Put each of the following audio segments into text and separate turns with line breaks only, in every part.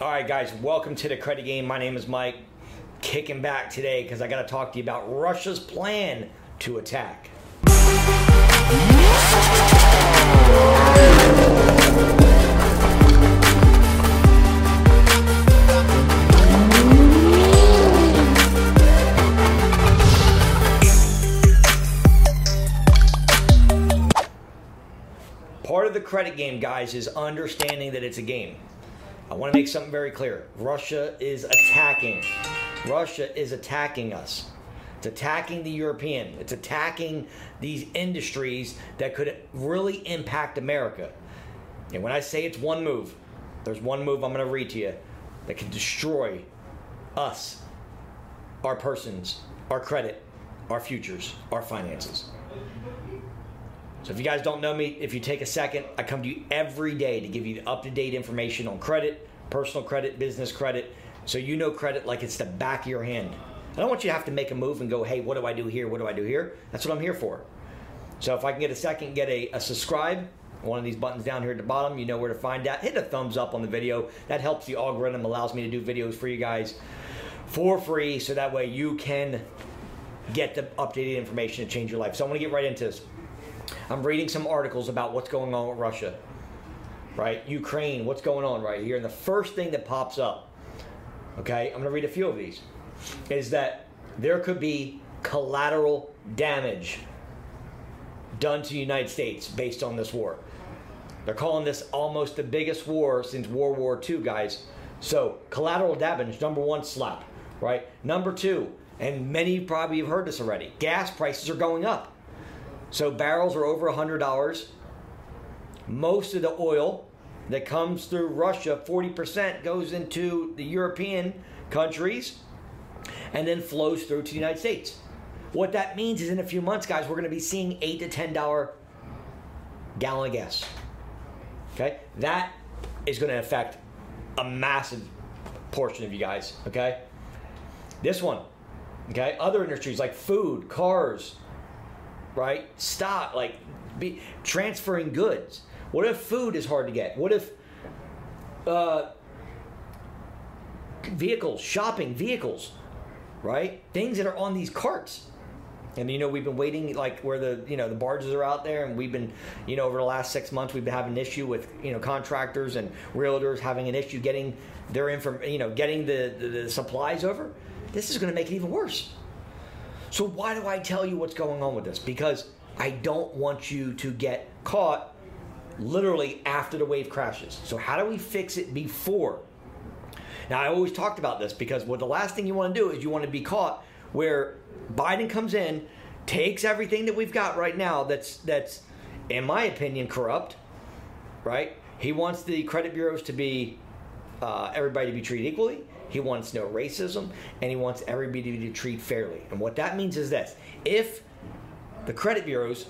All right, guys, welcome to the credit game. My name is Mike. Kicking back today because I got to talk to you about Russia's plan to attack. Part of the credit game, guys, is understanding that it's a game. I want to make something very clear. Russia is attacking. Russia is attacking us. It's attacking the European. It's attacking these industries that could really impact America. And when I say it's one move, there's one move I'm going to read to you that can destroy us, our persons, our credit, our futures, our finances. So if you guys don't know me, if you take a second, I come to you every day to give you the up to date information on credit, personal credit, business credit, so you know credit like it's the back of your hand. I don't want you to have to make a move and go, hey, what do I do here? What do I do here? That's what I'm here for. So if I can get a second, get a, a subscribe, one of these buttons down here at the bottom, you know where to find that. Hit a thumbs up on the video. That helps the algorithm, allows me to do videos for you guys for free, so that way you can get the updated information to change your life. So I'm to get right into this. I'm reading some articles about what's going on with Russia, right? Ukraine, what's going on right here. And the first thing that pops up, okay, I'm going to read a few of these, is that there could be collateral damage done to the United States based on this war. They're calling this almost the biggest war since World War II, guys. So, collateral damage, number one, slap, right? Number two, and many probably have heard this already gas prices are going up. So barrels are over $100. Most of the oil that comes through Russia, 40% goes into the European countries and then flows through to the United States. What that means is in a few months, guys, we're going to be seeing 8 to $10 gallon of gas. Okay? That is going to affect a massive portion of you guys, okay? This one, okay? Other industries like food, cars, right? Stock, like be transferring goods. What if food is hard to get? What if uh, vehicles, shopping vehicles, right? Things that are on these carts. And you know we've been waiting like where the you know the barges are out there, and we've been you know over the last six months we've been having an issue with you know contractors and realtors having an issue getting their inform you know getting the, the, the supplies over. This is going to make it even worse. So why do I tell you what's going on with this? Because I don't want you to get caught literally after the wave crashes. So how do we fix it before? Now I always talked about this because what the last thing you want to do is you want to be caught where Biden comes in, takes everything that we've got right now that's that's in my opinion corrupt, right? He wants the credit bureaus to be uh, everybody to be treated equally. He wants no racism, and he wants everybody to be treated fairly. And what that means is this: if the credit bureaus,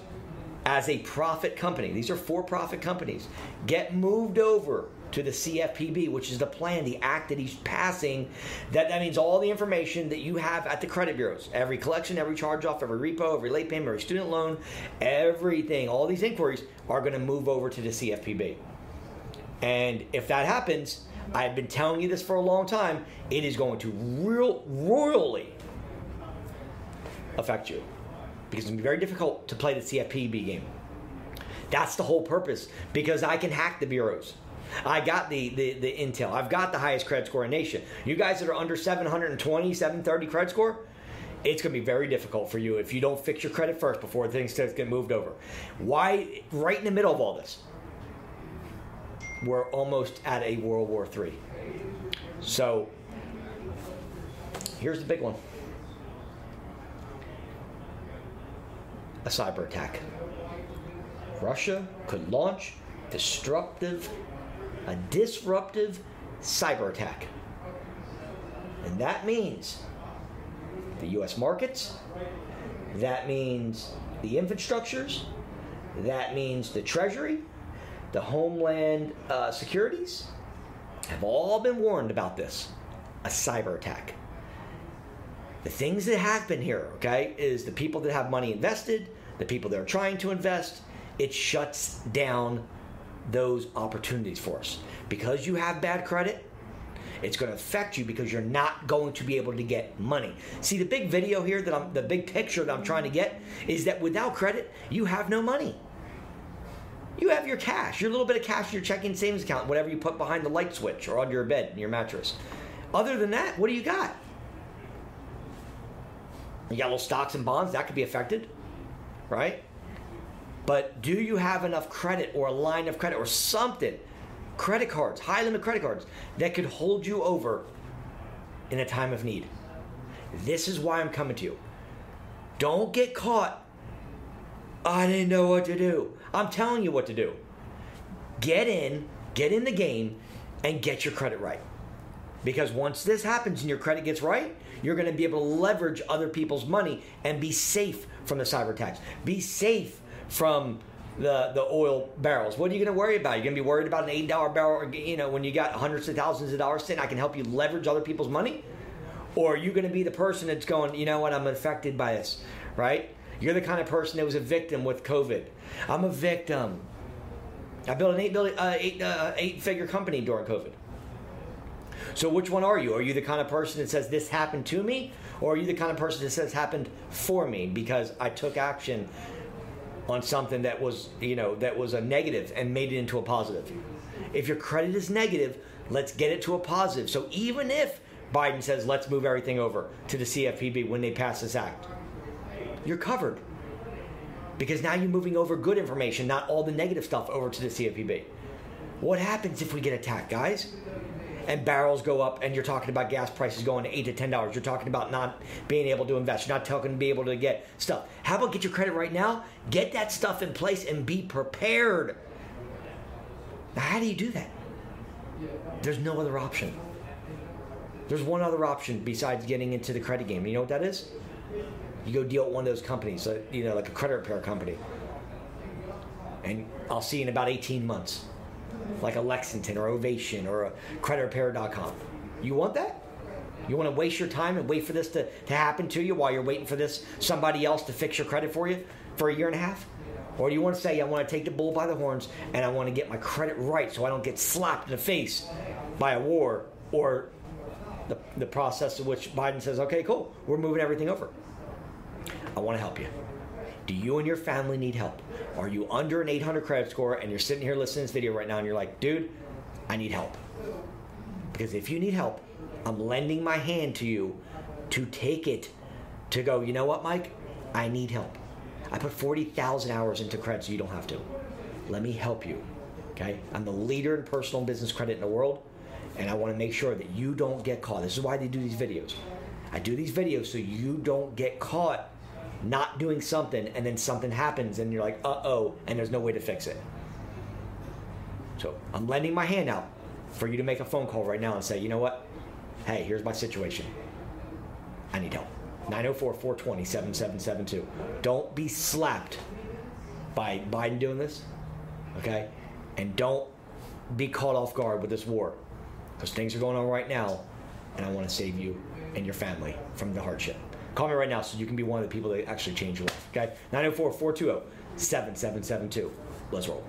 as a profit company, these are for-profit companies, get moved over to the CFPB, which is the plan, the act that he's passing. That that means all the information that you have at the credit bureaus, every collection, every charge off, every repo, every late payment, every student loan, everything, all these inquiries are going to move over to the CFPB. And if that happens, I've been telling you this for a long time, it is going to real royally affect you. Because it's going to be very difficult to play the CFPB game. That's the whole purpose. Because I can hack the bureaus. I got the, the, the intel. I've got the highest credit score in nation. You guys that are under 720, 730 credit score, it's going to be very difficult for you if you don't fix your credit first before things get moved over. Why, right in the middle of all this, we're almost at a World War III. So, here's the big one a cyber attack. Russia could launch disruptive a disruptive cyber attack. And that means the US markets, that means the infrastructures, that means the Treasury, the Homeland uh, Securities have all been warned about this a cyber attack. The things that happen here, okay, is the people that have money invested, the people that are trying to invest, it shuts down those opportunities for us. Because you have bad credit, It's going to affect you because you're not going to be able to get money. See, the big video here that I'm, the big picture that I'm trying to get is that without credit, you have no money. You have your cash, your little bit of cash in your checking savings account, whatever you put behind the light switch or under your bed in your mattress. Other than that, what do you got? You got little stocks and bonds that could be affected, right? But do you have enough credit or a line of credit or something? Credit cards, high limit credit cards that could hold you over in a time of need. This is why I'm coming to you. Don't get caught. I didn't know what to do. I'm telling you what to do. Get in, get in the game, and get your credit right. Because once this happens and your credit gets right, you're going to be able to leverage other people's money and be safe from the cyber attacks. Be safe from the, the oil barrels. What are you going to worry about? You're going to be worried about an eight dollar barrel, you know, when you got hundreds of thousands of dollars saying I can help you leverage other people's money, or are you going to be the person that's going, you know what, I'm affected by this, right? You're the kind of person that was a victim with COVID. I'm a victim. I built an eight billion, uh, eight, uh, eight figure company during COVID. So which one are you? Are you the kind of person that says this happened to me, or are you the kind of person that says happened for me because I took action on something that was, you know, that was a negative and made it into a positive? If your credit is negative, let's get it to a positive. So even if Biden says let's move everything over to the CFPB when they pass this act, you're covered. Because now you're moving over good information, not all the negative stuff over to the CFPB. What happens if we get attacked, guys? and barrels go up and you're talking about gas prices going to eight to ten dollars. You're talking about not being able to invest. You're not talking to be able to get stuff. How about get your credit right now? Get that stuff in place and be prepared. Now how do you do that? There's no other option there's one other option besides getting into the credit game you know what that is you go deal with one of those companies uh, you know like a credit repair company and i'll see you in about 18 months like a Lexington or Ovation or a creditrepair.com. You want that? You want to waste your time and wait for this to, to happen to you while you're waiting for this somebody else to fix your credit for you for a year and a half? Or do you want to say, I want to take the bull by the horns and I want to get my credit right so I don't get slapped in the face by a war or the, the process of which Biden says, okay, cool, we're moving everything over. I want to help you. Do you and your family need help? Are you under an 800 credit score and you're sitting here listening to this video right now and you're like, dude, I need help? Because if you need help, I'm lending my hand to you to take it to go, you know what, Mike? I need help. I put 40,000 hours into credit so you don't have to. Let me help you. Okay? I'm the leader in personal and business credit in the world, and I want to make sure that you don't get caught. This is why they do these videos. I do these videos so you don't get caught not doing something and then something happens and you're like, uh oh, and there's no way to fix it. So I'm lending my hand out for you to make a phone call right now and say, you know what? Hey, here's my situation. I need help. 904 420 7772. Don't be slapped by Biden doing this, okay? And don't be caught off guard with this war because things are going on right now, and I want to save you and your family from the hardship. Call me right now so you can be one of the people that actually change your life. Okay? 904 420 7772. Let's roll.